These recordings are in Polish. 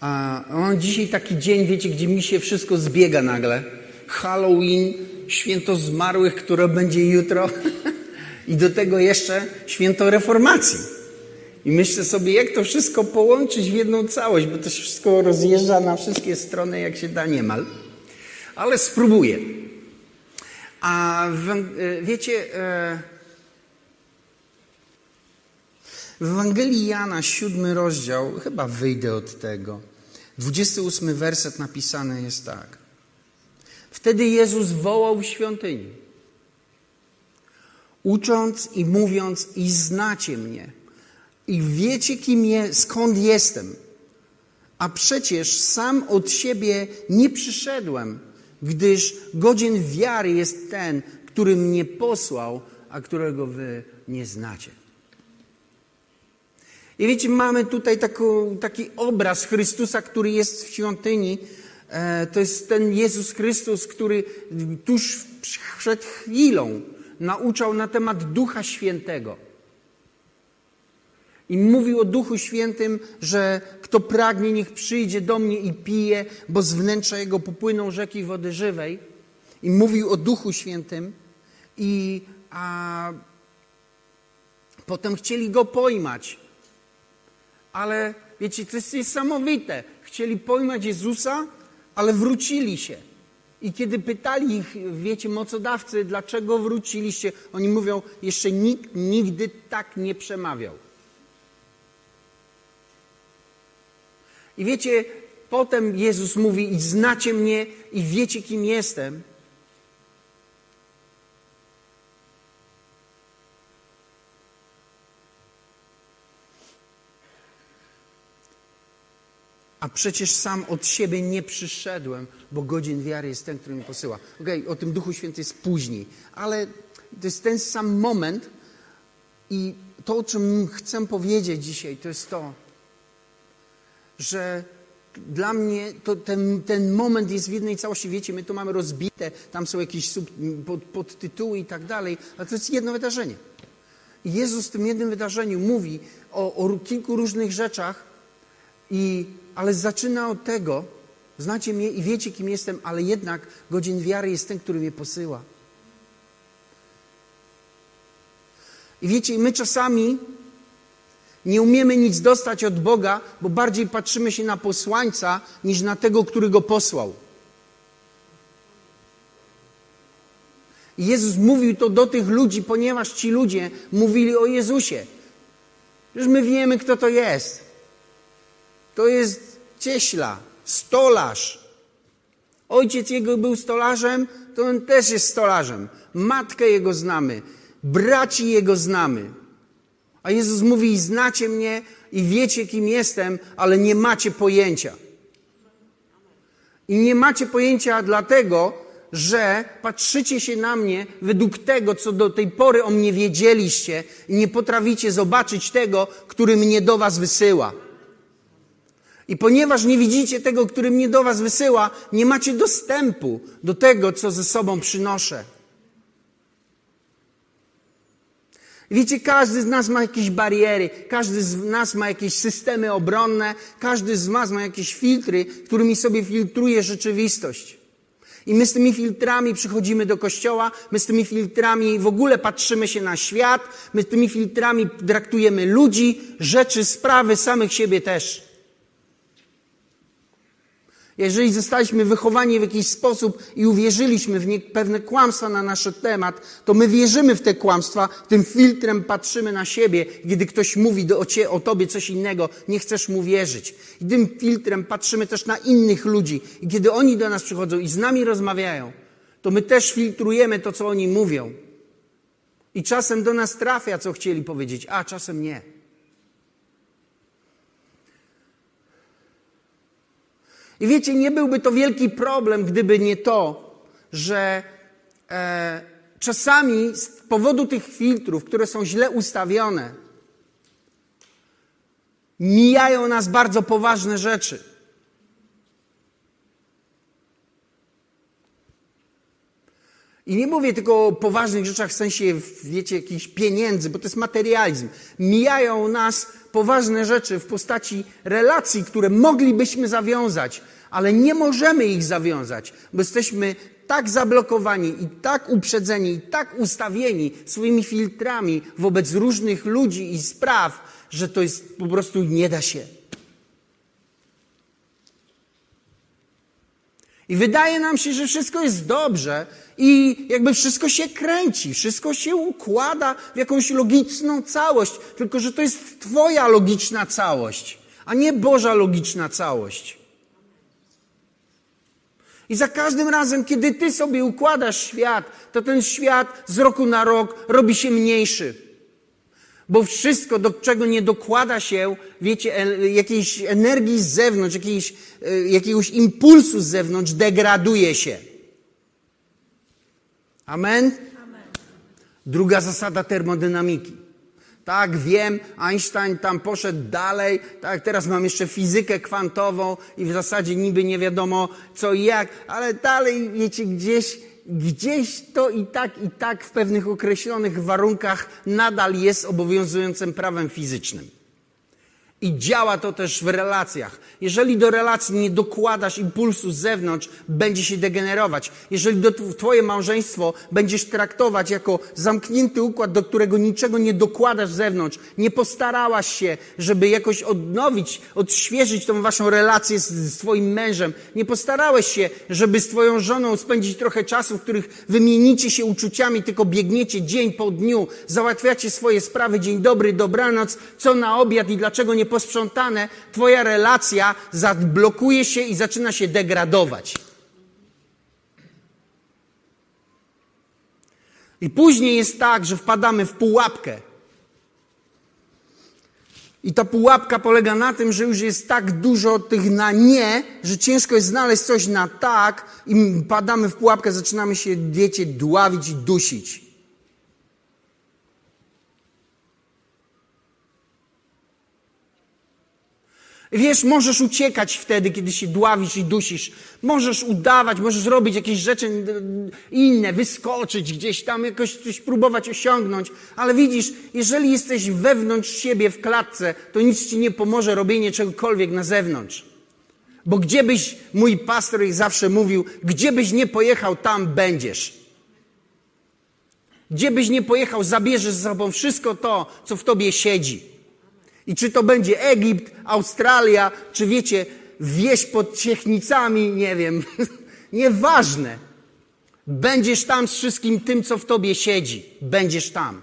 A mam dzisiaj taki dzień, wiecie, gdzie mi się wszystko zbiega nagle. Halloween, święto zmarłych, które będzie jutro i do tego jeszcze święto reformacji. I myślę sobie, jak to wszystko połączyć w jedną całość, bo to się wszystko rozjeżdża na wszystkie strony, jak się da niemal. Ale spróbuję. A w, wiecie, e, w Ewangelii Jana, siódmy rozdział, chyba wyjdę od tego. 28 werset napisany jest tak. Wtedy Jezus wołał w świątyni, ucząc i mówiąc, i znacie mnie, i wiecie, kim je, skąd jestem. A przecież sam od siebie nie przyszedłem, gdyż godzien wiary jest ten, który mnie posłał, a którego wy nie znacie. I wiecie, mamy tutaj taką, taki obraz Chrystusa, który jest w świątyni. E, to jest ten Jezus Chrystus, który tuż przed chwilą nauczał na temat Ducha Świętego. I mówił o Duchu Świętym, że kto pragnie, niech przyjdzie do mnie i pije, bo z wnętrza jego popłyną rzeki wody żywej. I mówił o Duchu Świętym. I a, potem chcieli go pojmać. Ale wiecie, to jest niesamowite. Chcieli pojmać Jezusa, ale wrócili się. I kiedy pytali ich, wiecie, mocodawcy, dlaczego wróciliście, oni mówią, jeszcze nikt nigdy tak nie przemawiał. I wiecie, potem Jezus mówi: I znacie mnie, i wiecie, kim jestem. Przecież sam od siebie nie przyszedłem, bo godzin wiary jest ten, który mnie posyła. Okej, okay, o tym Duchu Świętym jest później, ale to jest ten sam moment i to, o czym chcę powiedzieć dzisiaj, to jest to, że dla mnie ten, ten moment jest w jednej całości. Wiecie, my to mamy rozbite, tam są jakieś sub, pod, podtytuły i tak dalej, ale to jest jedno wydarzenie. Jezus w tym jednym wydarzeniu mówi o, o kilku różnych rzeczach, i, ale zaczyna od tego, znacie mnie i wiecie, kim jestem, ale jednak godzin wiary jest ten, który mnie posyła. I wiecie, my czasami nie umiemy nic dostać od Boga, bo bardziej patrzymy się na posłańca niż na tego, który go posłał. I Jezus mówił to do tych ludzi, ponieważ ci ludzie mówili o Jezusie. Już my wiemy, kto to jest. To jest cieśla, stolarz. Ojciec jego był stolarzem, to on też jest stolarzem. Matkę jego znamy, braci jego znamy. A Jezus mówi: Znacie mnie i wiecie, kim jestem, ale nie macie pojęcia. I nie macie pojęcia dlatego, że patrzycie się na mnie według tego, co do tej pory o mnie wiedzieliście, i nie potraficie zobaczyć tego, który mnie do Was wysyła. I ponieważ nie widzicie tego, który mnie do Was wysyła, nie macie dostępu do tego, co ze sobą przynoszę. Wiecie, każdy z nas ma jakieś bariery, każdy z nas ma jakieś systemy obronne, każdy z nas ma jakieś filtry, którymi sobie filtruje rzeczywistość. I my z tymi filtrami przychodzimy do kościoła, my z tymi filtrami w ogóle patrzymy się na świat, my z tymi filtrami traktujemy ludzi, rzeczy, sprawy, samych siebie też. Jeżeli zostaliśmy wychowani w jakiś sposób i uwierzyliśmy w nie, pewne kłamstwa na nasz temat, to my wierzymy w te kłamstwa, tym filtrem patrzymy na siebie. Kiedy ktoś mówi do, o, cie, o tobie coś innego, nie chcesz mu wierzyć. I tym filtrem patrzymy też na innych ludzi. I kiedy oni do nas przychodzą i z nami rozmawiają, to my też filtrujemy to, co oni mówią. I czasem do nas trafia, co chcieli powiedzieć, a czasem nie. I wiecie, nie byłby to wielki problem, gdyby nie to, że e, czasami z powodu tych filtrów, które są źle ustawione, mijają nas bardzo poważne rzeczy. I nie mówię tylko o poważnych rzeczach w sensie, wiecie, jakichś pieniędzy, bo to jest materializm. Mijają nas poważne rzeczy w postaci relacji, które moglibyśmy zawiązać, ale nie możemy ich zawiązać, bo jesteśmy tak zablokowani i tak uprzedzeni i tak ustawieni swoimi filtrami wobec różnych ludzi i spraw, że to jest po prostu nie da się. I wydaje nam się, że wszystko jest dobrze i jakby wszystko się kręci, wszystko się układa w jakąś logiczną całość, tylko że to jest Twoja logiczna całość, a nie Boża logiczna całość. I za każdym razem, kiedy Ty sobie układasz świat, to ten świat z roku na rok robi się mniejszy. Bo wszystko, do czego nie dokłada się, wiecie, jakiejś energii z zewnątrz, jakiejś, e, jakiegoś impulsu z zewnątrz, degraduje się. Amen? Druga zasada termodynamiki. Tak, wiem, Einstein tam poszedł dalej, tak, teraz mam jeszcze fizykę kwantową i w zasadzie niby nie wiadomo co i jak, ale dalej, wiecie, gdzieś gdzieś to i tak, i tak w pewnych określonych warunkach nadal jest obowiązującym prawem fizycznym. I działa to też w relacjach. Jeżeli do relacji nie dokładasz impulsu z zewnątrz, będzie się degenerować. Jeżeli do twoje małżeństwo będziesz traktować jako zamknięty układ, do którego niczego nie dokładasz z zewnątrz, nie postarałaś się, żeby jakoś odnowić, odświeżyć tą waszą relację z, z twoim mężem, nie postarałeś się, żeby z twoją żoną spędzić trochę czasu, w których wymienicie się uczuciami, tylko biegniecie dzień po dniu, załatwiacie swoje sprawy, dzień dobry, dobranoc, co na obiad i dlaczego nie posprzątane, twoja relacja zablokuje się i zaczyna się degradować. I później jest tak, że wpadamy w pułapkę. I ta pułapka polega na tym, że już jest tak dużo tych na nie, że ciężko jest znaleźć coś na tak i padamy w pułapkę, zaczynamy się, wiecie, dławić i dusić. Wiesz, możesz uciekać wtedy, kiedy się dławisz i dusisz. Możesz udawać, możesz robić jakieś rzeczy inne, wyskoczyć gdzieś tam, jakoś coś próbować osiągnąć. Ale widzisz, jeżeli jesteś wewnątrz siebie w klatce, to nic ci nie pomoże robienie czegokolwiek na zewnątrz. Bo gdzie byś, mój pastor zawsze mówił, gdzie byś nie pojechał, tam będziesz. Gdzie byś nie pojechał, zabierzesz ze sobą wszystko to, co w tobie siedzi. I czy to będzie Egipt, Australia, czy wiecie, wieś pod Ciechnicami, nie wiem, nieważne. Będziesz tam z wszystkim tym, co w tobie siedzi. Będziesz tam.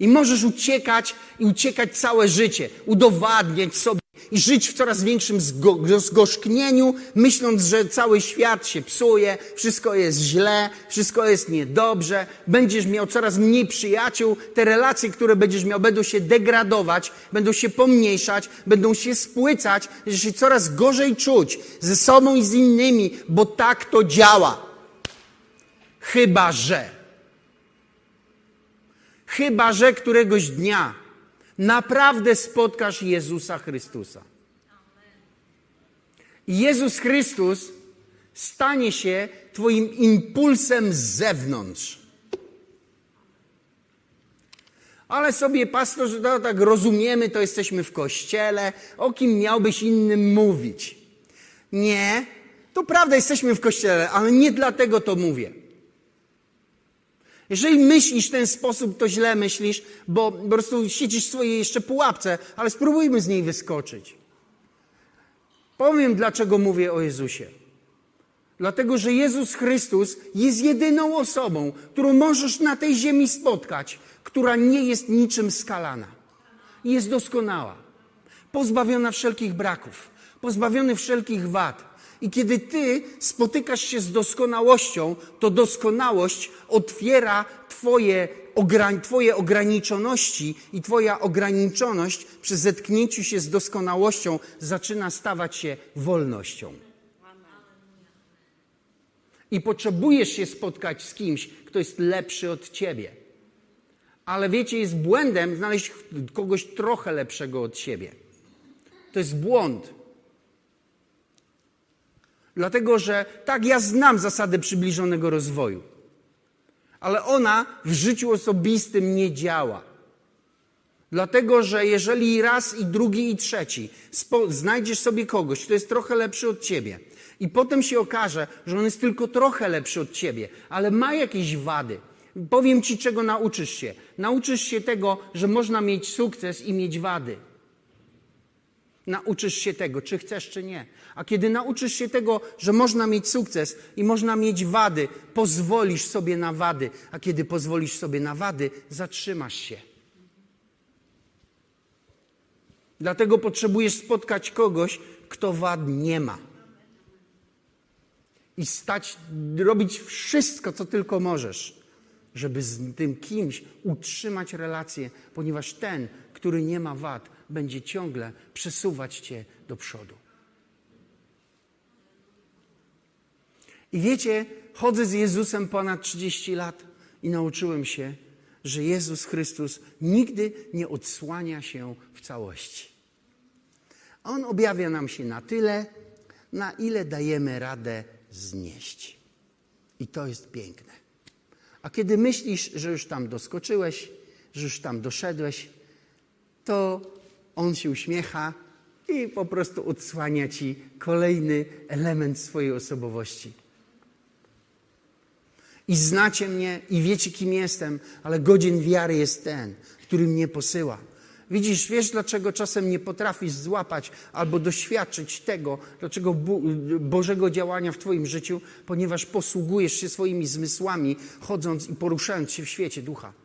I możesz uciekać i uciekać całe życie, udowadniać sobie, i żyć w coraz większym zgorzknieniu, myśląc, że cały świat się psuje, wszystko jest źle, wszystko jest niedobrze, będziesz miał coraz mniej przyjaciół, te relacje, które będziesz miał, będą się degradować, będą się pomniejszać, będą się spłycać, będziesz się coraz gorzej czuć ze sobą i z innymi, bo tak to działa. Chyba, że. Chyba, że któregoś dnia naprawdę spotkasz Jezusa Chrystusa. Jezus Chrystus stanie się Twoim impulsem z zewnątrz. Ale sobie, pastorze, no, tak rozumiemy, to jesteśmy w kościele, o kim miałbyś innym mówić? Nie, to prawda, jesteśmy w kościele, ale nie dlatego to mówię. Jeżeli myślisz w ten sposób, to źle myślisz, bo po prostu siedzisz w swojej jeszcze pułapce, ale spróbujmy z niej wyskoczyć. Powiem, dlaczego mówię o Jezusie. Dlatego, że Jezus Chrystus jest jedyną osobą, którą możesz na tej ziemi spotkać, która nie jest niczym skalana. Jest doskonała, pozbawiona wszelkich braków, pozbawiony wszelkich wad i kiedy ty spotykasz się z doskonałością, to doskonałość otwiera twoje, twoje ograniczoności i twoja ograniczoność przy zetknięciu się z doskonałością zaczyna stawać się wolnością. I potrzebujesz się spotkać z kimś, kto jest lepszy od ciebie. Ale wiecie, jest błędem znaleźć kogoś trochę lepszego od siebie. To jest błąd. Dlatego, że tak, ja znam zasady przybliżonego rozwoju, ale ona w życiu osobistym nie działa. Dlatego, że jeżeli raz i drugi i trzeci znajdziesz sobie kogoś, kto jest trochę lepszy od ciebie, i potem się okaże, że on jest tylko trochę lepszy od ciebie, ale ma jakieś wady, powiem ci, czego nauczysz się. Nauczysz się tego, że można mieć sukces i mieć wady. Nauczysz się tego, czy chcesz, czy nie. A kiedy nauczysz się tego, że można mieć sukces i można mieć wady, pozwolisz sobie na wady. A kiedy pozwolisz sobie na wady, zatrzymasz się. Dlatego potrzebujesz spotkać kogoś, kto wad nie ma. I stać, robić wszystko, co tylko możesz, żeby z tym kimś utrzymać relację, ponieważ ten, który nie ma wad, będzie ciągle przesuwać cię do przodu. I wiecie, chodzę z Jezusem ponad 30 lat i nauczyłem się, że Jezus Chrystus nigdy nie odsłania się w całości. On objawia nam się na tyle, na ile dajemy radę znieść. I to jest piękne. A kiedy myślisz, że już tam doskoczyłeś, że już tam doszedłeś, to on się uśmiecha i po prostu odsłania ci kolejny element swojej osobowości. I znacie mnie i wiecie, kim jestem, ale godzien wiary jest ten, który mnie posyła. Widzisz, wiesz, dlaczego czasem nie potrafisz złapać albo doświadczyć tego, dlaczego Bożego działania w Twoim życiu, ponieważ posługujesz się swoimi zmysłami, chodząc i poruszając się w świecie ducha.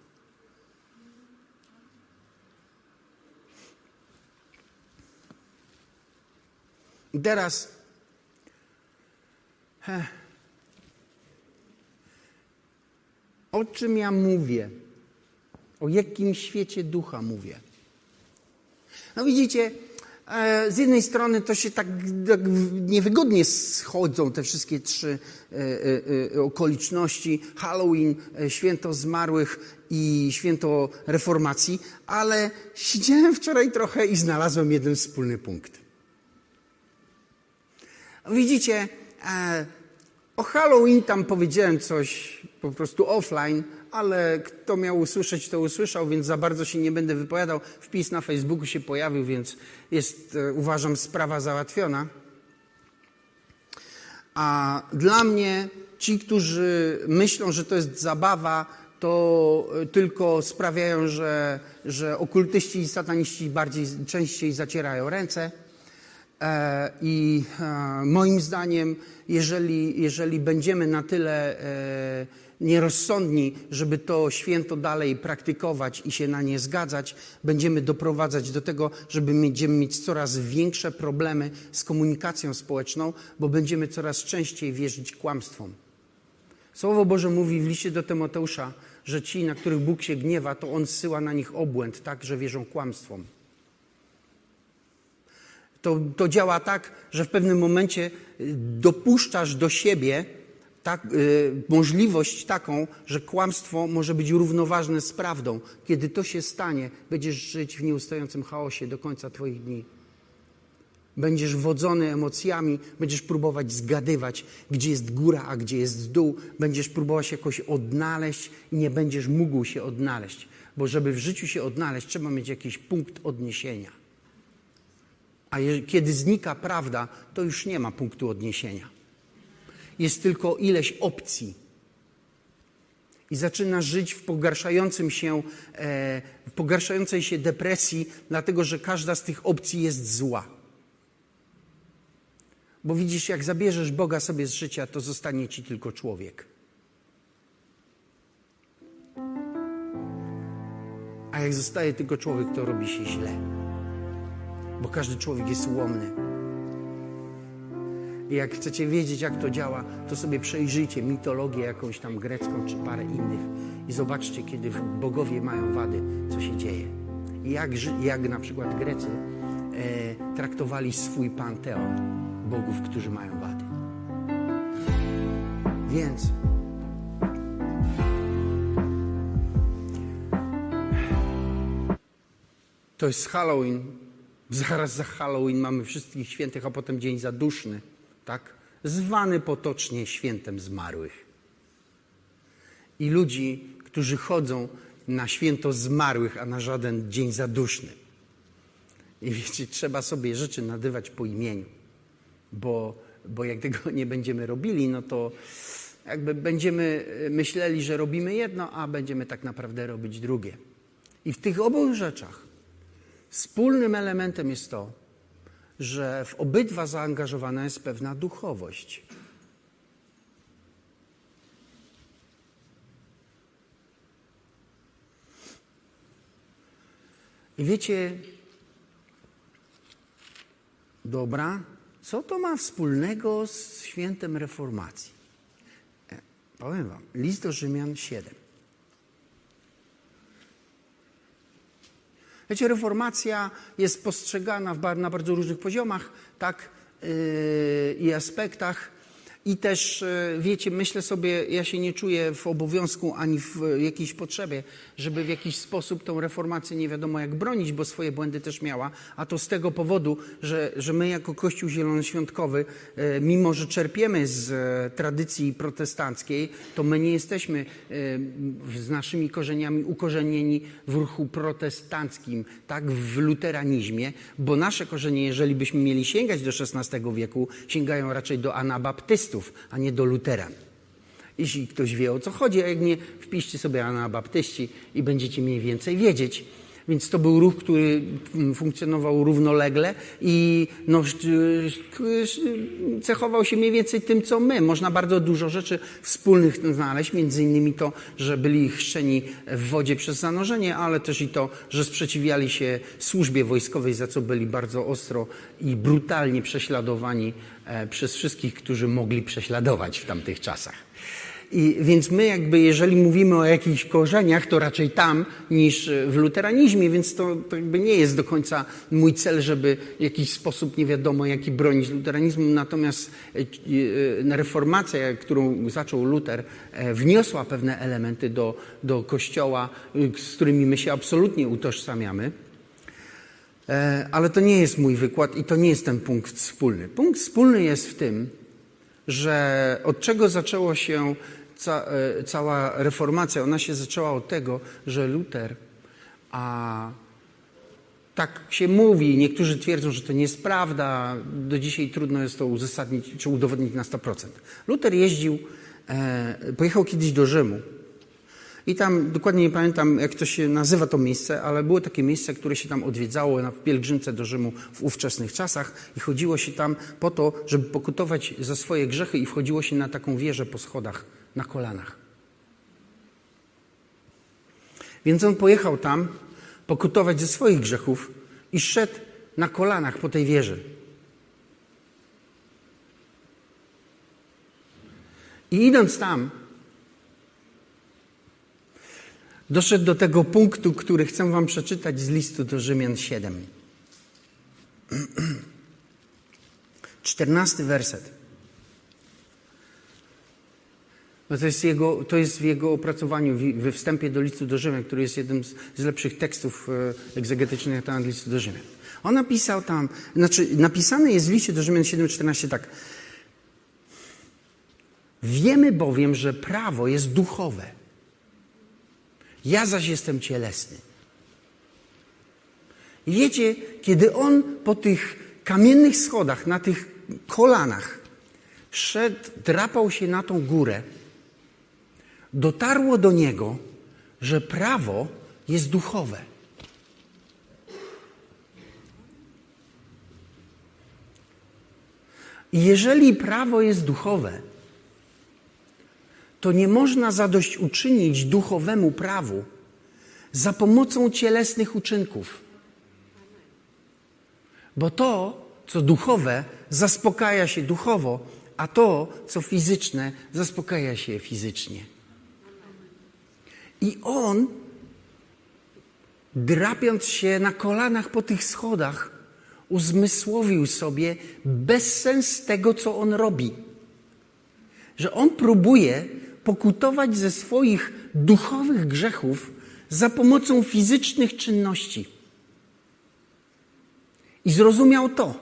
I teraz he, o czym ja mówię? O jakim świecie ducha mówię? No widzicie, e, z jednej strony to się tak, tak niewygodnie schodzą te wszystkie trzy e, e, okoliczności: Halloween, święto zmarłych i święto reformacji, ale siedziałem wczoraj trochę i znalazłem jeden wspólny punkt. Widzicie, o Halloween tam powiedziałem coś po prostu offline, ale kto miał usłyszeć, to usłyszał, więc za bardzo się nie będę wypowiadał. Wpis na Facebooku się pojawił, więc jest, e, uważam, sprawa załatwiona. A dla mnie ci, którzy myślą, że to jest zabawa, to e, tylko sprawiają, że, że okultyści i sataniści bardziej, częściej zacierają ręce. E, I moim zdaniem, jeżeli, jeżeli będziemy na tyle nierozsądni, żeby to święto dalej praktykować i się na nie zgadzać, będziemy doprowadzać do tego, żeby będziemy mieć coraz większe problemy z komunikacją społeczną, bo będziemy coraz częściej wierzyć kłamstwom. Słowo Boże mówi w liście do Tymoteusza, że ci, na których Bóg się gniewa, to On zsyła na nich obłęd, tak, że wierzą kłamstwom. To, to działa tak, że w pewnym momencie dopuszczasz do siebie tak, y, możliwość taką, że kłamstwo może być równoważne z prawdą. Kiedy to się stanie, będziesz żyć w nieustającym chaosie do końca Twoich dni. Będziesz wodzony emocjami, będziesz próbować zgadywać, gdzie jest góra, a gdzie jest dół. Będziesz próbować się jakoś odnaleźć i nie będziesz mógł się odnaleźć. Bo żeby w życiu się odnaleźć, trzeba mieć jakiś punkt odniesienia. A kiedy znika prawda, to już nie ma punktu odniesienia jest tylko ileś opcji. I zaczynasz żyć w pogarszającym się, e, w pogarszającej się depresji, dlatego że każda z tych opcji jest zła. Bo widzisz, jak zabierzesz Boga sobie z życia, to zostanie ci tylko człowiek. A jak zostaje tylko człowiek, to robi się źle. Bo każdy człowiek jest ułomny. I jak chcecie wiedzieć, jak to działa, to sobie przejrzyjcie mitologię jakąś tam grecką czy parę innych i zobaczcie, kiedy bogowie mają wady, co się dzieje. Jak, jak na przykład Grecy e, traktowali swój panteon bogów, którzy mają wady. Więc to jest Halloween. Zaraz za Halloween mamy wszystkich świętych, a potem dzień zaduszny tak? zwany potocznie świętem zmarłych. I ludzi, którzy chodzą na święto zmarłych, a na żaden dzień zaduszny. I wiecie, trzeba sobie rzeczy nadywać po imieniu, bo, bo jak tego nie będziemy robili, no to jakby będziemy myśleli, że robimy jedno, a będziemy tak naprawdę robić drugie. I w tych obu rzeczach wspólnym elementem jest to, że w obydwa zaangażowana jest pewna duchowość. I wiecie, dobra, co to ma wspólnego z świętem reformacji? E, powiem Wam, list do Rzymian 7. Wiecie, reformacja jest postrzegana na bardzo różnych poziomach, tak, yy, i aspektach. I też, e, wiecie, myślę sobie, ja się nie czuję w obowiązku ani w jakiejś potrzebie, żeby w jakiś sposób tą reformację nie wiadomo jak bronić, bo swoje błędy też miała, a to z tego powodu, że, że my jako Kościół Zielonoświątkowy, e, mimo że czerpiemy z e, tradycji protestanckiej, to my nie jesteśmy z naszymi korzeniami ukorzenieni w ruchu protestanckim, tak, w luteranizmie, bo nasze korzenie, jeżeli byśmy mieli sięgać do XVI wieku, sięgają raczej do anabaptystów, a nie do luteran. Jeśli ktoś wie o co chodzi, a jak nie, wpiszcie sobie anabaptyści i będziecie mniej więcej wiedzieć. Więc to był ruch, który funkcjonował równolegle i no, cechował się mniej więcej tym, co my. Można bardzo dużo rzeczy wspólnych znaleźć, między innymi to, że byli chrzczeni w wodzie przez zanurzenie, ale też i to, że sprzeciwiali się służbie wojskowej, za co byli bardzo ostro i brutalnie prześladowani e, przez wszystkich, którzy mogli prześladować w tamtych czasach. I więc my jakby, jeżeli mówimy o jakichś korzeniach, to raczej tam niż w luteranizmie, więc to, to jakby nie jest do końca mój cel, żeby w jakiś sposób nie wiadomo jaki bronić luteranizmu. Natomiast e, e, reformacja, którą zaczął Luter, e, wniosła pewne elementy do, do Kościoła, z którymi my się absolutnie utożsamiamy. Ale to nie jest mój wykład i to nie jest ten punkt wspólny. Punkt wspólny jest w tym, że od czego zaczęło się ca, e, cała reformacja, ona się zaczęła od tego, że Luter, a tak się mówi, niektórzy twierdzą, że to nie jest prawda, do dzisiaj trudno jest to uzasadnić czy udowodnić na 100%. Luter jeździł, e, pojechał kiedyś do Rzymu i tam, dokładnie nie pamiętam, jak to się nazywa to miejsce, ale było takie miejsce, które się tam odwiedzało na pielgrzymce do Rzymu w ówczesnych czasach i chodziło się tam po to, żeby pokutować za swoje grzechy i wchodziło się na taką wieżę po schodach na kolanach. Więc on pojechał tam pokutować ze swoich grzechów i szedł na kolanach po tej wieży. I idąc tam, doszedł do tego punktu, który chcę Wam przeczytać z listu do Rzymian 7. Czternasty werset. To, jest jego, to jest w jego opracowaniu, we wstępie do listu do Rzymian, który jest jednym z, z lepszych tekstów e, egzegetycznych na listu do Rzymian. On napisał tam, znaczy napisane jest w liście do Rzymian 7,14 tak. Wiemy bowiem, że prawo jest duchowe. Ja zaś jestem cielesny. I wiecie, kiedy on po tych kamiennych schodach, na tych kolanach szedł, drapał się na tą górę, dotarło do niego, że prawo jest duchowe. Jeżeli prawo jest duchowe, to nie można zadośćuczynić duchowemu prawu za pomocą cielesnych uczynków. Bo to, co duchowe, zaspokaja się duchowo, a to, co fizyczne, zaspokaja się fizycznie. I on, drapiąc się na kolanach po tych schodach, uzmysłowił sobie bezsens tego, co on robi. Że on próbuje pokutować ze swoich duchowych grzechów za pomocą fizycznych czynności. I zrozumiał to,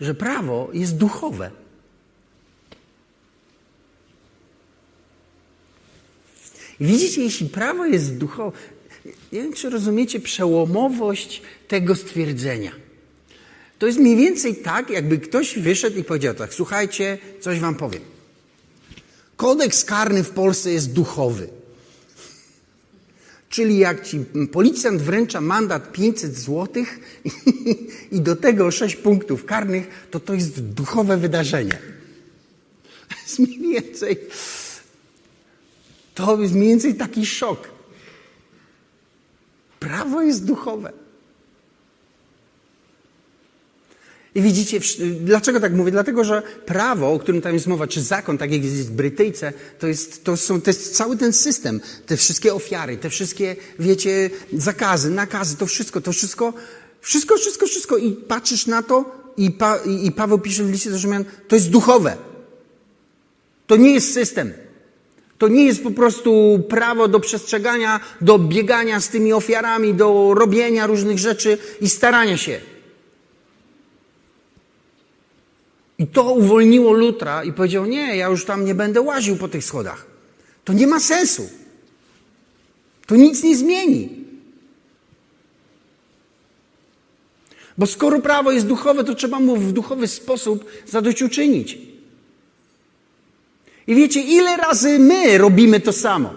że prawo jest duchowe. Widzicie, jeśli prawo jest duchowe, nie wiem, czy rozumiecie przełomowość tego stwierdzenia. To jest mniej więcej tak, jakby ktoś wyszedł i powiedział tak, słuchajcie, coś wam powiem. Kodeks karny w Polsce jest duchowy. Czyli jak ci policjant wręcza mandat 500 zł i do tego 6 punktów karnych, to to jest duchowe wydarzenie. Jest mniej więcej, to jest mniej więcej taki szok. Prawo jest duchowe. I widzicie, dlaczego tak mówię? Dlatego, że prawo, o którym tam jest mowa, czy zakon, tak jak jest w Brytyjce, to jest, to są, to jest cały ten system, te wszystkie ofiary, te wszystkie, wiecie, zakazy, nakazy, to wszystko, to wszystko, wszystko, wszystko, wszystko. I patrzysz na to i, pa, i Paweł pisze w liście do Rzymian, to jest duchowe. To nie jest system. To nie jest po prostu prawo do przestrzegania, do biegania z tymi ofiarami, do robienia różnych rzeczy i starania się. I to uwolniło Lutra i powiedział: Nie, ja już tam nie będę łaził po tych schodach. To nie ma sensu. To nic nie zmieni. Bo skoro prawo jest duchowe, to trzeba mu w duchowy sposób zadośćuczynić. I wiecie, ile razy my robimy to samo?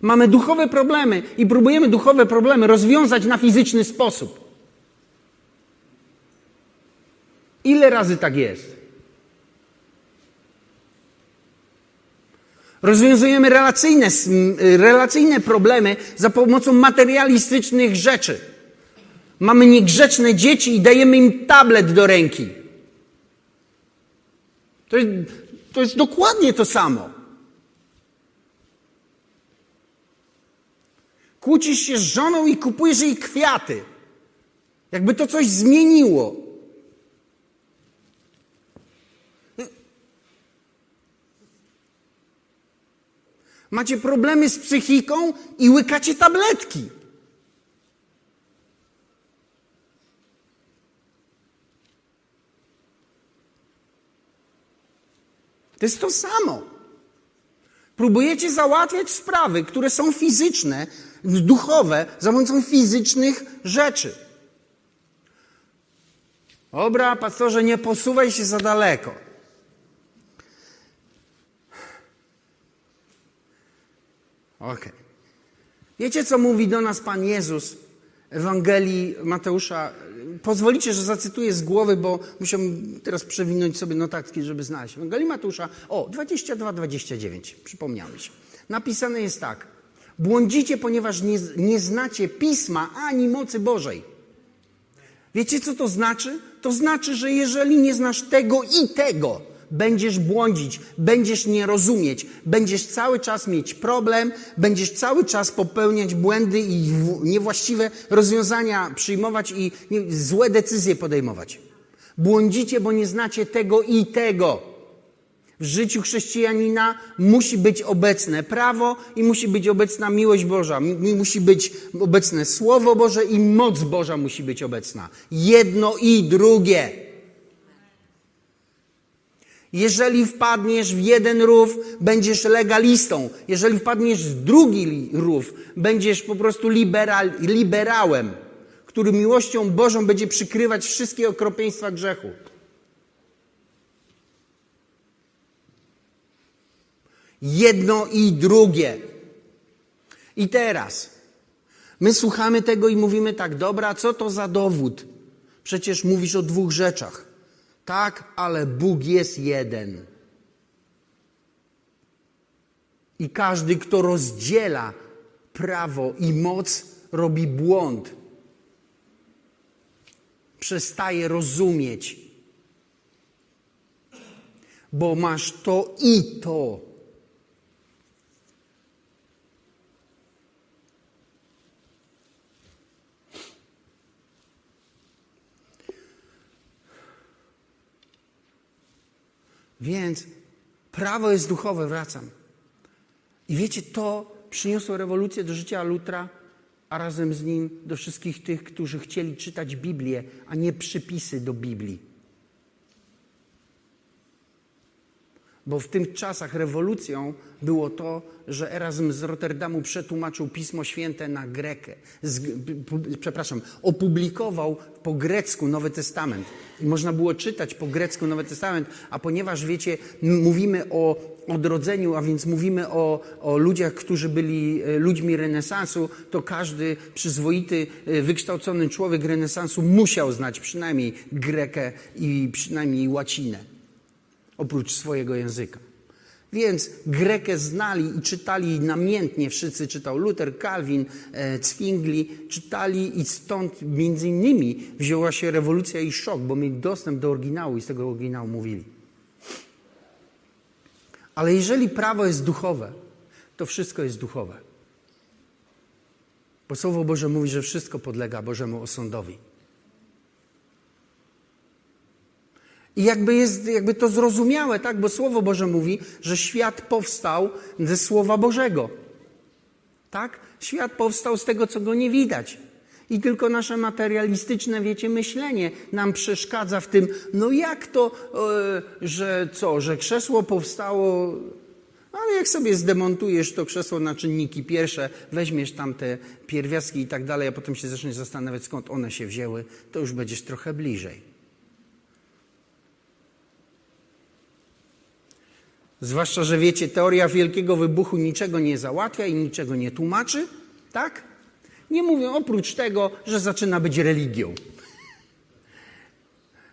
Mamy duchowe problemy i próbujemy duchowe problemy rozwiązać na fizyczny sposób. Ile razy tak jest? Rozwiązujemy relacyjne, relacyjne problemy za pomocą materialistycznych rzeczy. Mamy niegrzeczne dzieci i dajemy im tablet do ręki. To jest, to jest dokładnie to samo. Kłócisz się z żoną i kupujesz jej kwiaty. Jakby to coś zmieniło. Macie problemy z psychiką i łykacie tabletki. To jest to samo. Próbujecie załatwiać sprawy, które są fizyczne, duchowe, za pomocą fizycznych rzeczy. Dobra, pastorze, nie posuwaj się za daleko. Okej. Okay. Wiecie, co mówi do nas Pan Jezus Ewangelii Mateusza? Pozwolicie, że zacytuję z głowy, bo muszę teraz przewinąć sobie notatki, żeby znaleźć. Ewangelii Mateusza, o, 22-29, przypomniałem się. Napisane jest tak. Błądzicie, ponieważ nie, nie znacie Pisma ani mocy Bożej. Wiecie, co to znaczy? To znaczy, że jeżeli nie znasz tego i tego, będziesz błądzić, będziesz nie rozumieć, będziesz cały czas mieć problem, będziesz cały czas popełniać błędy i niewłaściwe rozwiązania przyjmować i złe decyzje podejmować. Błądzicie, bo nie znacie tego i tego. W życiu chrześcijanina musi być obecne prawo i musi być obecna miłość Boża. Musi być obecne Słowo Boże i moc Boża musi być obecna. Jedno i drugie. Jeżeli wpadniesz w jeden rów, będziesz legalistą. Jeżeli wpadniesz w drugi rów, będziesz po prostu liberal, liberałem, który miłością Bożą będzie przykrywać wszystkie okropieństwa grzechu. Jedno i drugie. I teraz my słuchamy tego i mówimy tak, dobra, co to za dowód? Przecież mówisz o dwóch rzeczach. Tak, ale Bóg jest jeden. I każdy, kto rozdziela prawo i moc, robi błąd. Przestaje rozumieć. Bo masz to i to. Więc prawo jest duchowe, wracam. I wiecie, to przyniosło rewolucję do życia Lutra, a razem z nim do wszystkich tych, którzy chcieli czytać Biblię, a nie przypisy do Biblii. Bo w tych czasach rewolucją było to, że Erasm z Rotterdamu przetłumaczył Pismo Święte na grekę. Z, przepraszam, opublikował po grecku Nowy Testament. I można było czytać po grecku Nowy Testament, a ponieważ wiecie, mówimy o odrodzeniu, a więc mówimy o, o ludziach, którzy byli e, ludźmi renesansu, to każdy przyzwoity, e, wykształcony człowiek renesansu musiał znać przynajmniej grekę i przynajmniej łacinę oprócz swojego języka. Więc Grekę znali i czytali namiętnie, wszyscy czytał Luther, Calvin, e, Zwingli, czytali i stąd między innymi wzięła się rewolucja i szok, bo mieli dostęp do oryginału i z tego oryginału mówili. Ale jeżeli prawo jest duchowe, to wszystko jest duchowe. Bo Słowo Boże mówi, że wszystko podlega Bożemu osądowi. I jakby jest jakby to zrozumiałe, tak? Bo Słowo Boże mówi, że świat powstał ze Słowa Bożego. Tak? Świat powstał z tego, co go nie widać. I tylko nasze materialistyczne, wiecie, myślenie nam przeszkadza w tym, no jak to, yy, że co, że krzesło powstało, ale jak sobie zdemontujesz to krzesło na czynniki pierwsze, weźmiesz tam te pierwiastki i tak dalej, a potem się zaczniesz zastanawiać, skąd one się wzięły, to już będziesz trochę bliżej. Zwłaszcza, że wiecie, teoria wielkiego wybuchu niczego nie załatwia i niczego nie tłumaczy, tak? Nie mówię oprócz tego, że zaczyna być religią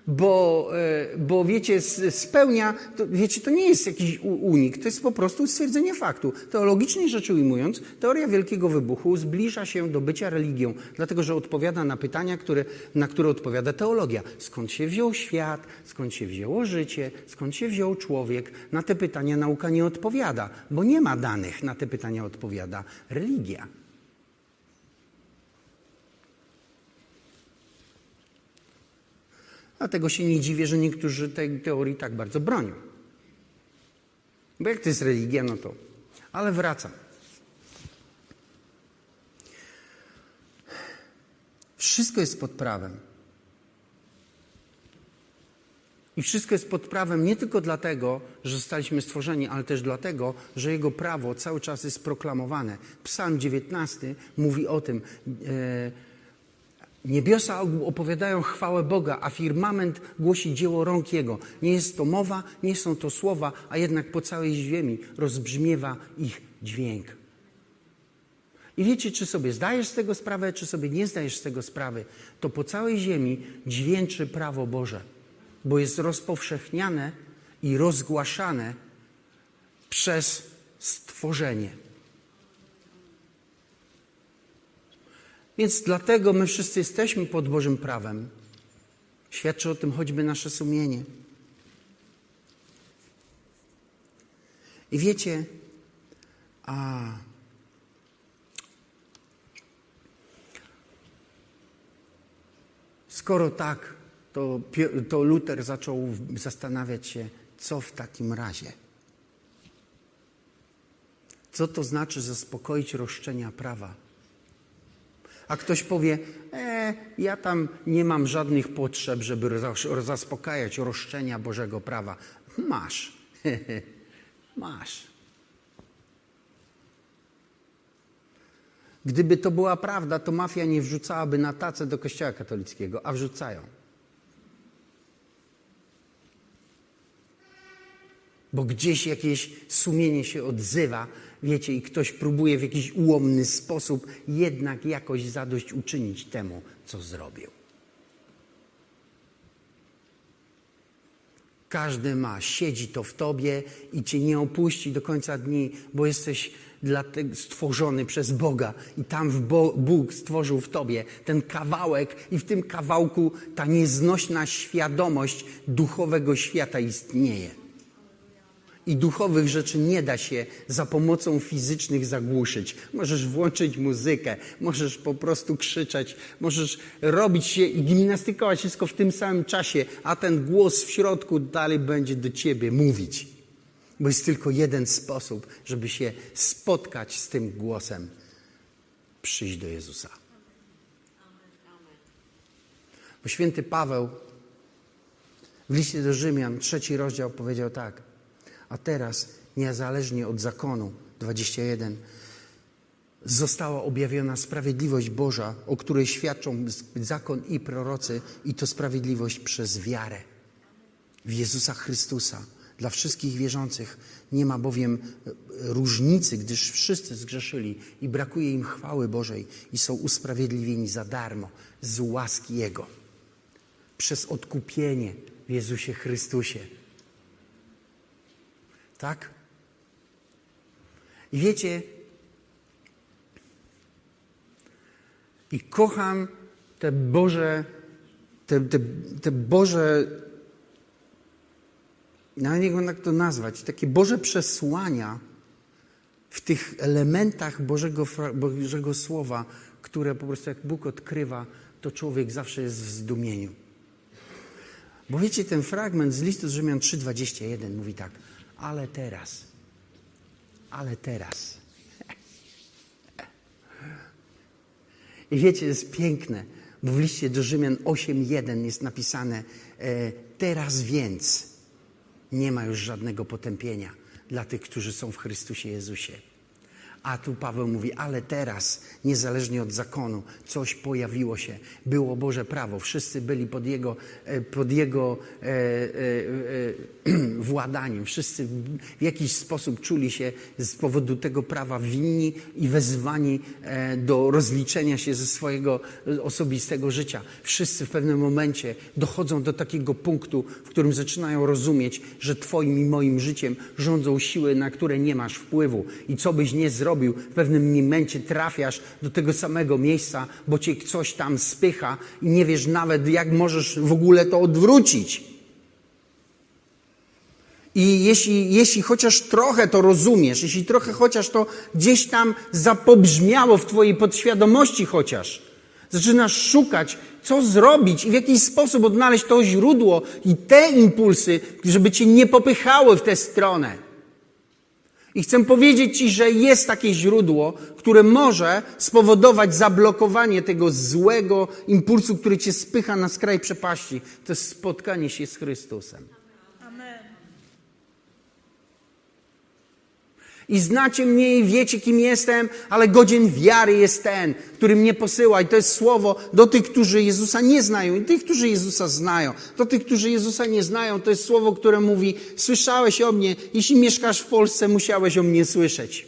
bo, e, bo wiecie, spełnia, to, wiecie, to nie jest jakiś unik, to jest po prostu stwierdzenie faktu. Teologicznie rzecz ujmując, teoria Wielkiego Wybuchu zbliża się do bycia religią, dlatego że odpowiada na pytania, które, na które odpowiada teologia. Skąd się wziął świat, skąd się wzięło życie, skąd się wziął człowiek? Na te pytania nauka nie odpowiada, bo nie ma danych, na te pytania odpowiada religia. Dlatego się nie dziwię, że niektórzy tej teorii tak bardzo bronią. Bo jak to jest religia, no to. Ale wracam. Wszystko jest pod prawem. I wszystko jest pod prawem nie tylko dlatego, że zostaliśmy stworzeni, ale też dlatego, że Jego prawo cały czas jest proklamowane. Psalm 19 mówi o tym. E, Niebiosa opowiadają chwałę Boga, a firmament głosi dzieło rąk Jego. Nie jest to mowa, nie są to słowa, a jednak po całej ziemi rozbrzmiewa ich dźwięk. I wiecie, czy sobie zdajesz z tego sprawę, czy sobie nie zdajesz z tego sprawy, to po całej ziemi dźwięczy prawo Boże, bo jest rozpowszechniane i rozgłaszane przez stworzenie. Więc dlatego my wszyscy jesteśmy pod Bożym prawem. Świadczy o tym choćby nasze sumienie. I wiecie, a skoro tak, to, to Luter zaczął zastanawiać się, co w takim razie. Co to znaczy zaspokoić roszczenia prawa? A ktoś powie, e, ja tam nie mam żadnych potrzeb, żeby zaspokajać roszczenia Bożego prawa. Masz. Masz. Gdyby to była prawda, to mafia nie wrzucałaby na tacę do kościoła katolickiego, a wrzucają. Bo gdzieś jakieś sumienie się odzywa, wiecie, i ktoś próbuje w jakiś ułomny sposób jednak jakoś zadość uczynić temu, co zrobił. Każdy ma, siedzi to w tobie i cię nie opuści do końca dni, bo jesteś stworzony przez Boga i tam w Bo Bóg stworzył w tobie ten kawałek i w tym kawałku ta nieznośna świadomość duchowego świata istnieje. I duchowych rzeczy nie da się za pomocą fizycznych zagłuszyć. Możesz włączyć muzykę, możesz po prostu krzyczeć, możesz robić się i gimnastykować wszystko w tym samym czasie, a ten głos w środku dalej będzie do ciebie mówić. Bo jest tylko jeden sposób, żeby się spotkać z tym głosem. Przyjść do Jezusa. Bo święty Paweł w liście do Rzymian, trzeci rozdział powiedział tak. A teraz, niezależnie od zakonu, 21, została objawiona sprawiedliwość Boża, o której świadczą zakon i prorocy, i to sprawiedliwość przez wiarę w Jezusa Chrystusa. Dla wszystkich wierzących nie ma bowiem e, różnicy, gdyż wszyscy zgrzeszyli i brakuje im chwały Bożej i są usprawiedliwieni za darmo z łaski Jego przez odkupienie w Jezusie Chrystusie. Tak? I wiecie, i kocham te Boże, te, te, te Boże, no nie wiem jak to nazwać, takie Boże przesłania w tych elementach Bożego, Bożego Słowa, które po prostu jak Bóg odkrywa, to człowiek zawsze jest w zdumieniu. Bo wiecie, ten fragment z listu z Rzymian 3,21 mówi tak, ale teraz, ale teraz. I wiecie, jest piękne, bo w liście do Rzymian 8,1 jest napisane, e, teraz więc nie ma już żadnego potępienia dla tych, którzy są w Chrystusie Jezusie. A tu Paweł mówi, ale teraz, niezależnie od zakonu, coś pojawiło się. Było Boże prawo. Wszyscy byli pod Jego, e, pod jego e, e, e, władaniem. Wszyscy w jakiś sposób czuli się z powodu tego prawa winni i wezwani e, do rozliczenia się ze swojego osobistego życia. Wszyscy w pewnym momencie dochodzą do takiego punktu, w którym zaczynają rozumieć, że Twoim i moim życiem rządzą siły, na które nie masz wpływu. I co byś nie zrobił, zrobił, w pewnym momencie trafiasz do tego samego miejsca, bo cię coś tam spycha i nie wiesz nawet, jak możesz w ogóle to odwrócić. I jeśli, jeśli chociaż trochę to rozumiesz, jeśli trochę chociaż to gdzieś tam zapobrzmiało w Twojej podświadomości chociaż, zaczynasz szukać, co zrobić i w jakiś sposób odnaleźć to źródło i te impulsy, żeby Cię nie popychały w tę stronę i chcę powiedzieć Ci, że jest takie źródło, które może spowodować zablokowanie tego złego impulsu, który Cię spycha na skraj przepaści. To jest spotkanie się z Chrystusem. I znacie mnie i wiecie, kim jestem, ale godzien wiary jest ten, który mnie posyła. I to jest słowo do tych, którzy Jezusa nie znają i tych, którzy Jezusa znają. Do tych, którzy Jezusa nie znają, to jest słowo, które mówi, słyszałeś o mnie, jeśli mieszkasz w Polsce, musiałeś o mnie słyszeć.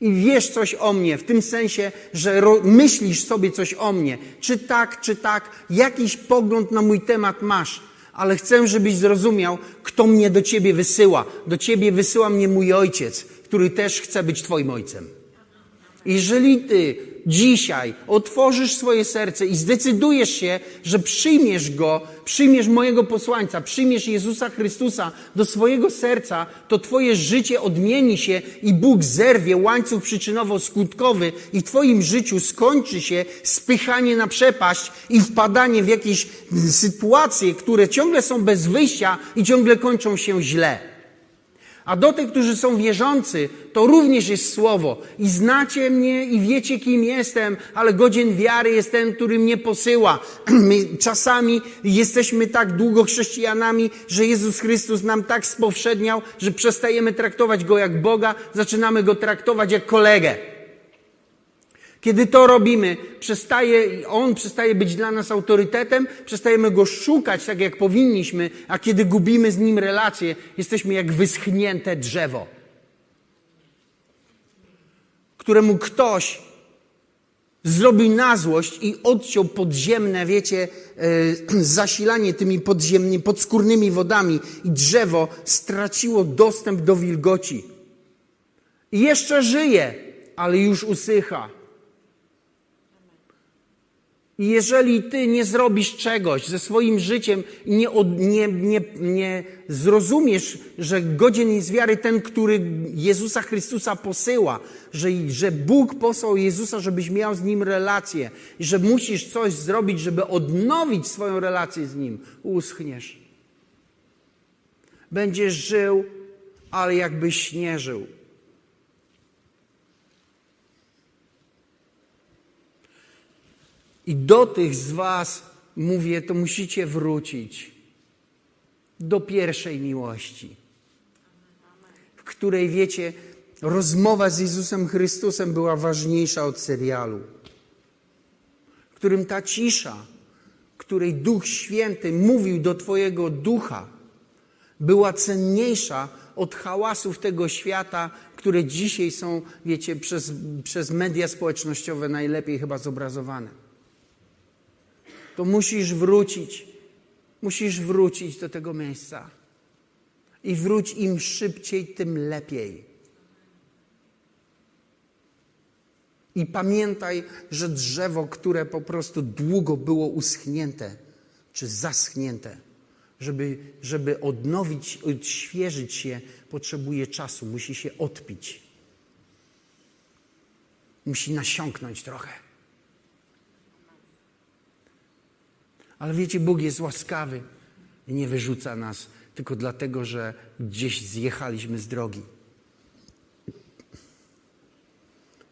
I wiesz coś o mnie, w tym sensie, że myślisz sobie coś o mnie. Czy tak, czy tak, jakiś pogląd na mój temat masz ale chcę, żebyś zrozumiał, kto mnie do ciebie wysyła. Do ciebie wysyła mnie mój ojciec, który też chce być Twoim Ojcem. Jeżeli Ty dzisiaj otworzysz swoje serce i zdecydujesz się, że przyjmiesz Go, przyjmiesz mojego posłańca, przyjmiesz Jezusa Chrystusa do swojego serca, to Twoje życie odmieni się i Bóg zerwie łańcuch przyczynowo-skutkowy i w Twoim życiu skończy się spychanie na przepaść i wpadanie w jakieś sytuacje, które ciągle są bez wyjścia i ciągle kończą się źle. A do tych, którzy są wierzący, to również jest słowo. I znacie mnie i wiecie, kim jestem, ale godzien wiary jest ten, który mnie posyła. My czasami jesteśmy tak długo chrześcijanami, że Jezus Chrystus nam tak spowszedniał, że przestajemy traktować Go jak Boga, zaczynamy Go traktować jak kolegę. Kiedy to robimy, przestaje, on przestaje być dla nas autorytetem, przestajemy go szukać tak, jak powinniśmy, a kiedy gubimy z nim relacje, jesteśmy jak wyschnięte drzewo, któremu ktoś zrobił na złość i odciął podziemne, wiecie, e, zasilanie tymi podziemnymi, podskórnymi wodami i drzewo straciło dostęp do wilgoci. I jeszcze żyje, ale już usycha. I jeżeli ty nie zrobisz czegoś ze swoim życiem nie, nie, nie, nie zrozumiesz, że godzien jest wiary ten, który Jezusa Chrystusa posyła, że, że Bóg posłał Jezusa, żebyś miał z Nim relację i że musisz coś zrobić, żeby odnowić swoją relację z Nim, uschniesz. Będziesz żył, ale jakbyś nie żył. I do tych z Was mówię, to musicie wrócić do pierwszej miłości. w której, wiecie, rozmowa z Jezusem Chrystusem była ważniejsza od serialu, w którym ta cisza, której Duch Święty mówił do Twojego ducha, była cenniejsza od hałasów tego świata, które dzisiaj są, wiecie, przez, przez media społecznościowe najlepiej chyba zobrazowane. To musisz wrócić, musisz wrócić do tego miejsca. I wróć im szybciej, tym lepiej. I pamiętaj, że drzewo, które po prostu długo było uschnięte czy zaschnięte, żeby, żeby odnowić, odświeżyć się, potrzebuje czasu, musi się odpić. Musi nasiąknąć trochę. Ale wiecie, Bóg jest łaskawy i nie wyrzuca nas tylko dlatego, że gdzieś zjechaliśmy z drogi.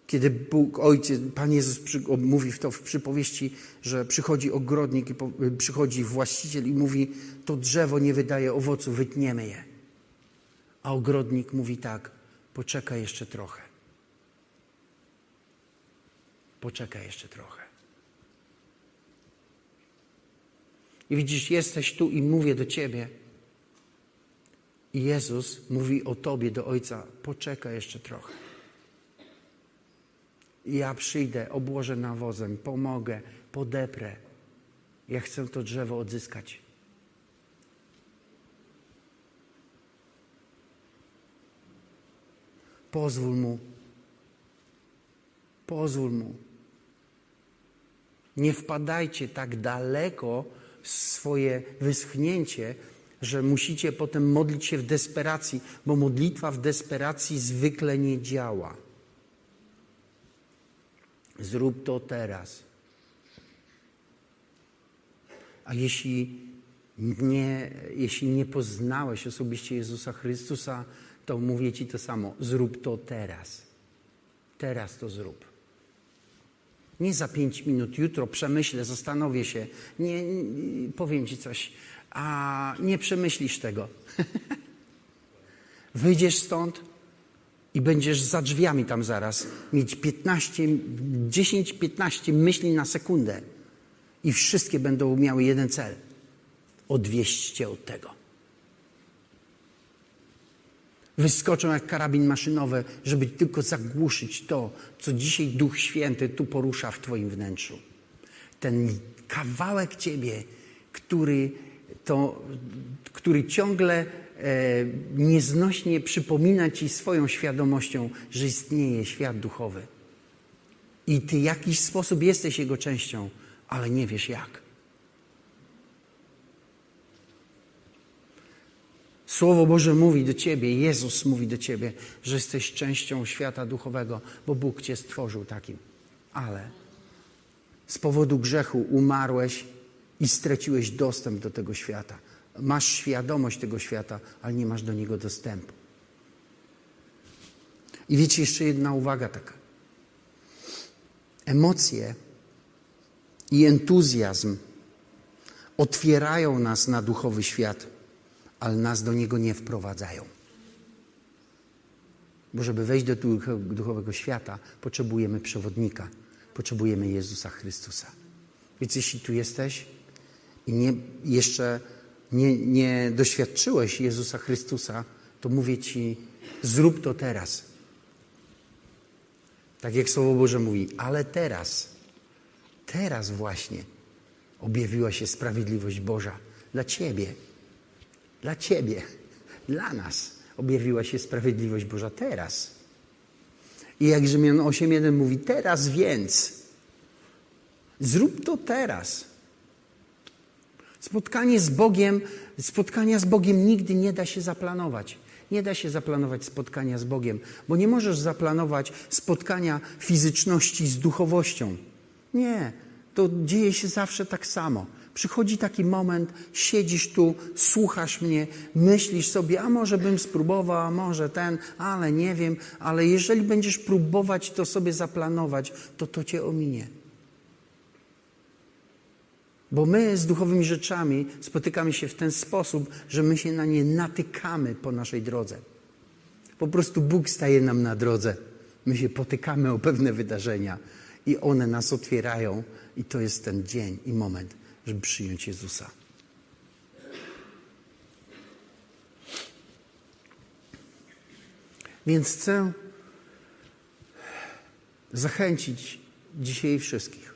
Kiedy Bóg, Ojciec, Pan Jezus mówi to w przypowieści, że przychodzi ogrodnik i po, przychodzi właściciel i mówi, to drzewo nie wydaje owocu, wytniemy je. A ogrodnik mówi tak, poczekaj jeszcze trochę. Poczekaj jeszcze trochę. I widzisz, jesteś tu i mówię do ciebie. I Jezus mówi o tobie do Ojca, poczekaj jeszcze trochę. Ja przyjdę, obłożę nawozem, pomogę, podeprę. Ja chcę to drzewo odzyskać. Pozwól mu. Pozwól mu. Nie wpadajcie tak daleko swoje wyschnięcie, że musicie potem modlić się w desperacji, bo modlitwa w desperacji zwykle nie działa. Zrób to teraz. A jeśli nie, jeśli nie poznałeś osobiście Jezusa Chrystusa, to mówię Ci to samo. Zrób to teraz. Teraz to zrób. Nie za pięć minut, jutro przemyślę, zastanowię się. Nie, nie powiem Ci coś, a nie przemyślisz tego. Wyjdziesz stąd i będziesz za drzwiami tam zaraz mieć 15, 10-15 myśli na sekundę i wszystkie będą miały jeden cel. Odwieźć cię od tego. Wyskoczą jak karabin maszynowy, żeby tylko zagłuszyć to, co dzisiaj Duch Święty tu porusza w Twoim wnętrzu. Ten kawałek Ciebie, który, to, który ciągle e, nieznośnie przypomina Ci swoją świadomością, że istnieje świat duchowy. I Ty w jakiś sposób jesteś jego częścią, ale nie wiesz jak. Słowo Boże mówi do Ciebie, Jezus mówi do Ciebie, że jesteś częścią świata duchowego, bo Bóg Cię stworzył takim. Ale z powodu grzechu umarłeś i straciłeś dostęp do tego świata. Masz świadomość tego świata, ale nie masz do niego dostępu. I wiecie, jeszcze jedna uwaga taka. Emocje i entuzjazm otwierają nas na duchowy świat ale nas do niego nie wprowadzają. Bo żeby wejść do duchowego świata, potrzebujemy przewodnika, potrzebujemy Jezusa Chrystusa. Więc jeśli tu jesteś i nie, jeszcze nie, nie doświadczyłeś Jezusa Chrystusa, to mówię Ci, zrób to teraz. Tak jak Słowo Boże mówi, ale teraz, teraz właśnie objawiła się sprawiedliwość Boża dla Ciebie dla Ciebie, dla nas objawiła się sprawiedliwość Boża teraz. I jak Rzymian 8.1 mówi, teraz więc. Zrób to teraz. Spotkanie z Bogiem, spotkania z Bogiem nigdy nie da się zaplanować. Nie da się zaplanować spotkania z Bogiem, bo nie możesz zaplanować spotkania fizyczności z duchowością. Nie, to dzieje się zawsze tak samo. Przychodzi taki moment, siedzisz tu, słuchasz mnie, myślisz sobie, a może bym spróbował, a może ten, ale nie wiem, ale jeżeli będziesz próbować to sobie zaplanować, to to cię ominie. Bo my z duchowymi rzeczami spotykamy się w ten sposób, że my się na nie natykamy po naszej drodze. Po prostu Bóg staje nam na drodze. My się potykamy o pewne wydarzenia i one nas otwierają, i to jest ten dzień i moment, żeby przyjąć Jezusa. Więc chcę zachęcić dzisiaj wszystkich.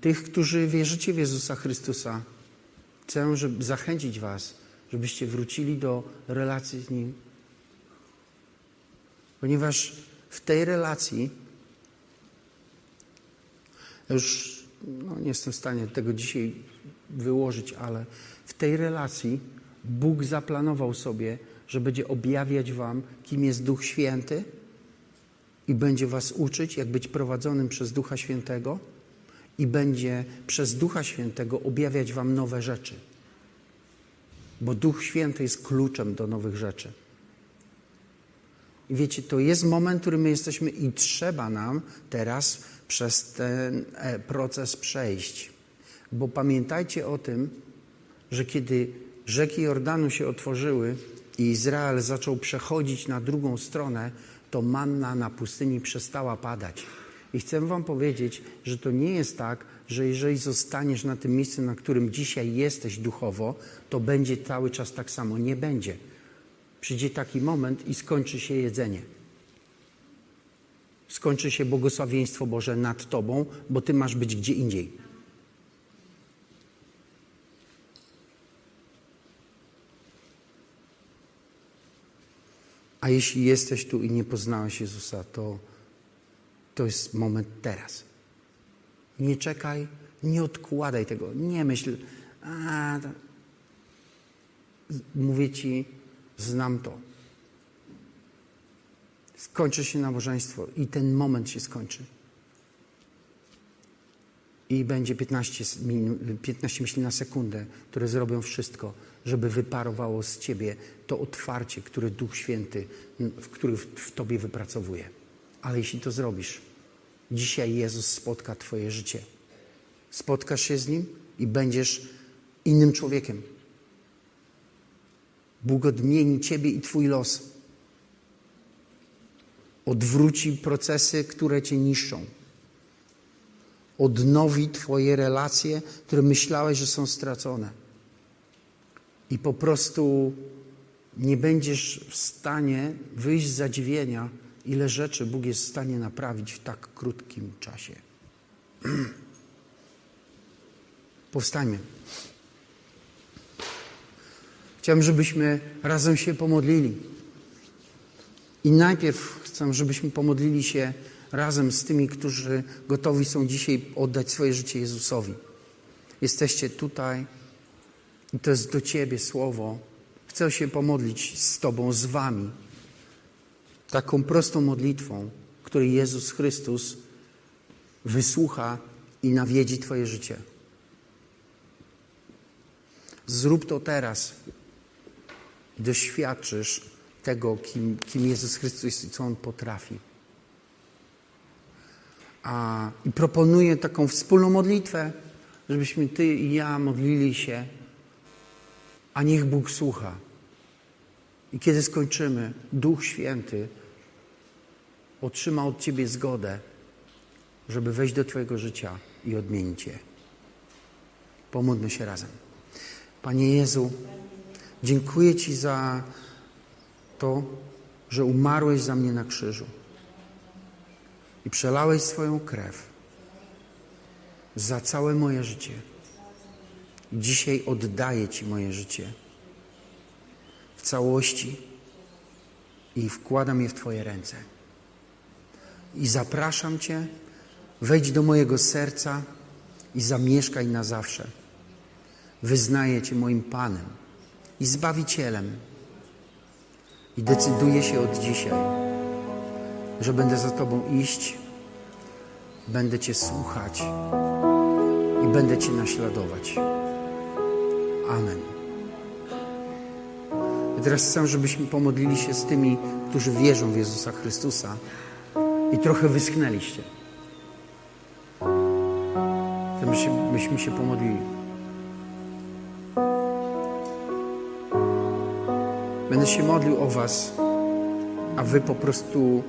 Tych, którzy wierzycie w Jezusa Chrystusa, chcę żeby zachęcić Was, żebyście wrócili do relacji z Nim. Ponieważ w tej relacji, już no, nie jestem w stanie tego dzisiaj wyłożyć, ale w tej relacji Bóg zaplanował sobie, że będzie objawiać Wam, kim jest Duch Święty i będzie Was uczyć, jak być prowadzonym przez Ducha Świętego i będzie przez Ducha Świętego objawiać Wam nowe rzeczy. Bo Duch Święty jest kluczem do nowych rzeczy. I wiecie, to jest moment, w którym my jesteśmy i trzeba nam teraz przez ten e, proces przejść. Bo pamiętajcie o tym, że kiedy rzeki Jordanu się otworzyły i Izrael zaczął przechodzić na drugą stronę, to manna na pustyni przestała padać. I chcę Wam powiedzieć, że to nie jest tak, że jeżeli zostaniesz na tym miejscu, na którym dzisiaj jesteś duchowo, to będzie cały czas tak samo. Nie będzie. Przyjdzie taki moment i skończy się jedzenie. Skończy się błogosławieństwo Boże nad Tobą, bo Ty masz być gdzie indziej. A jeśli jesteś tu i nie poznałeś Jezusa, to to jest moment teraz. Nie czekaj, nie odkładaj tego, nie myśl, a, mówię Ci, znam to. Skończy się nabożeństwo i ten moment się skończy. I będzie 15, minut, 15 myśli na sekundę, które zrobią wszystko, żeby wyparowało z Ciebie to otwarcie, które Duch Święty, w który w Tobie wypracowuje. Ale jeśli to zrobisz, dzisiaj Jezus spotka Twoje życie. Spotkasz się z Nim i będziesz innym człowiekiem. Bóg odmieni Ciebie i Twój los. Odwróci procesy, które Cię niszczą. Odnowi Twoje relacje, które myślałeś, że są stracone. I po prostu nie będziesz w stanie wyjść z zadziwienia, ile rzeczy Bóg jest w stanie naprawić w tak krótkim czasie. Powstańmy. Chciałem, żebyśmy razem się pomodlili. I najpierw chcę, żebyśmy pomodlili się razem z tymi, którzy gotowi są dzisiaj oddać swoje życie Jezusowi. Jesteście tutaj i to jest do Ciebie słowo. Chcę się pomodlić z Tobą, z Wami. Taką prostą modlitwą, której Jezus Chrystus wysłucha i nawiedzi Twoje życie. Zrób to teraz i doświadczysz tego, kim, kim Jezus Chrystus i co On potrafi. A, I proponuję taką wspólną modlitwę, żebyśmy Ty i ja modlili się, a niech Bóg słucha. I kiedy skończymy, Duch Święty otrzyma od Ciebie zgodę, żeby wejść do Twojego życia i odmienić je. Pomódlmy się razem. Panie Jezu, dziękuję Ci za to, że umarłeś za mnie na krzyżu i przelałeś swoją krew za całe moje życie. Dzisiaj oddaję Ci moje życie w całości i wkładam je w Twoje ręce. I zapraszam Cię, wejdź do mojego serca i zamieszkaj na zawsze. Wyznaję Cię moim Panem i Zbawicielem. I decyduję się od dzisiaj, że będę za Tobą iść, będę Cię słuchać i będę Cię naśladować. Amen. I teraz chcę, żebyśmy pomodlili się z tymi, którzy wierzą w Jezusa Chrystusa i trochę wyschnęliście. Byśmy się pomodlili. Będę się modlił o Was, a Wy po prostu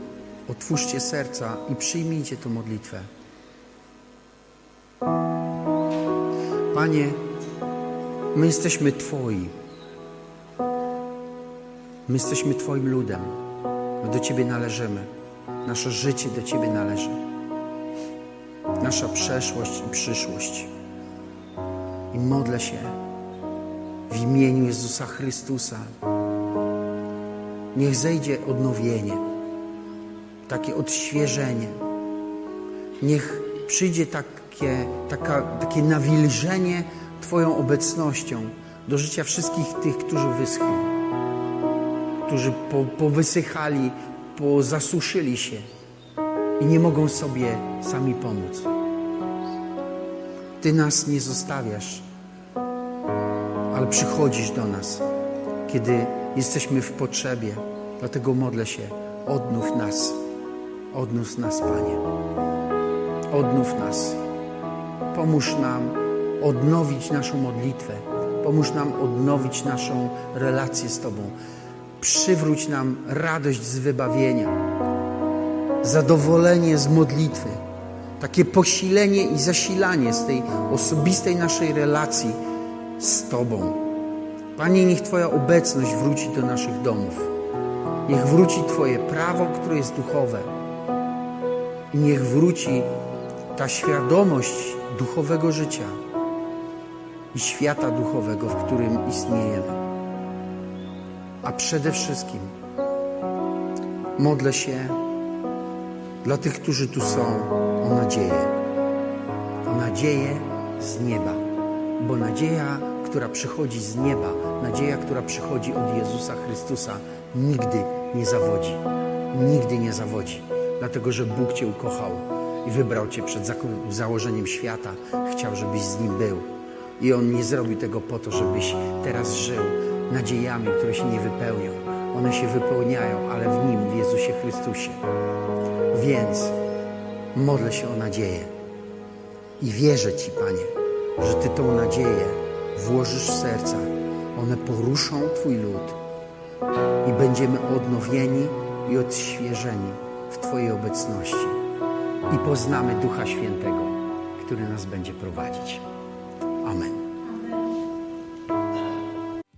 otwórzcie serca i przyjmijcie tę modlitwę. Panie, my jesteśmy Twoi. My jesteśmy Twoim ludem. My do Ciebie należymy. Nasze życie do Ciebie należy. Nasza przeszłość i przyszłość. I modlę się w imieniu Jezusa Chrystusa. Niech zejdzie odnowienie, takie odświeżenie. Niech przyjdzie takie, taka, takie nawilżenie Twoją obecnością do życia wszystkich tych, którzy wyschli, którzy po, powysychali, pozasuszyli się i nie mogą sobie sami pomóc. Ty nas nie zostawiasz, ale przychodzisz do nas, kiedy jesteśmy w potrzebie. Dlatego modlę się, odnów nas, odnów nas, Panie. Odnów nas. Pomóż nam odnowić naszą modlitwę. Pomóż nam odnowić naszą relację z Tobą. Przywróć nam radość z wybawienia, zadowolenie z modlitwy, takie posilenie i zasilanie z tej osobistej naszej relacji z Tobą. Panie, niech Twoja obecność wróci do naszych domów. Niech wróci Twoje prawo, które jest duchowe. I niech wróci ta świadomość duchowego życia i świata duchowego, w którym istniejemy. A przede wszystkim modlę się dla tych, którzy tu są, o nadzieję. O nadzieję z nieba. Bo nadzieja, która przychodzi z nieba, nadzieja, która przychodzi od Jezusa Chrystusa, nigdy nie zawodzi. Nigdy nie zawodzi. Dlatego, że Bóg Cię ukochał i wybrał Cię przed założeniem świata. Chciał, żebyś z Nim był. I On nie zrobił tego po to, żebyś teraz żył nadziejami, które się nie wypełnią. One się wypełniają, ale w Nim, w Jezusie Chrystusie. Więc modlę się o nadzieję i wierzę Ci, Panie, że Ty tą nadzieję włożysz w serca. One poruszą Twój lud i będziemy odnowieni i odświeżeni w Twojej obecności i poznamy Ducha Świętego, który nas będzie prowadzić. Amen.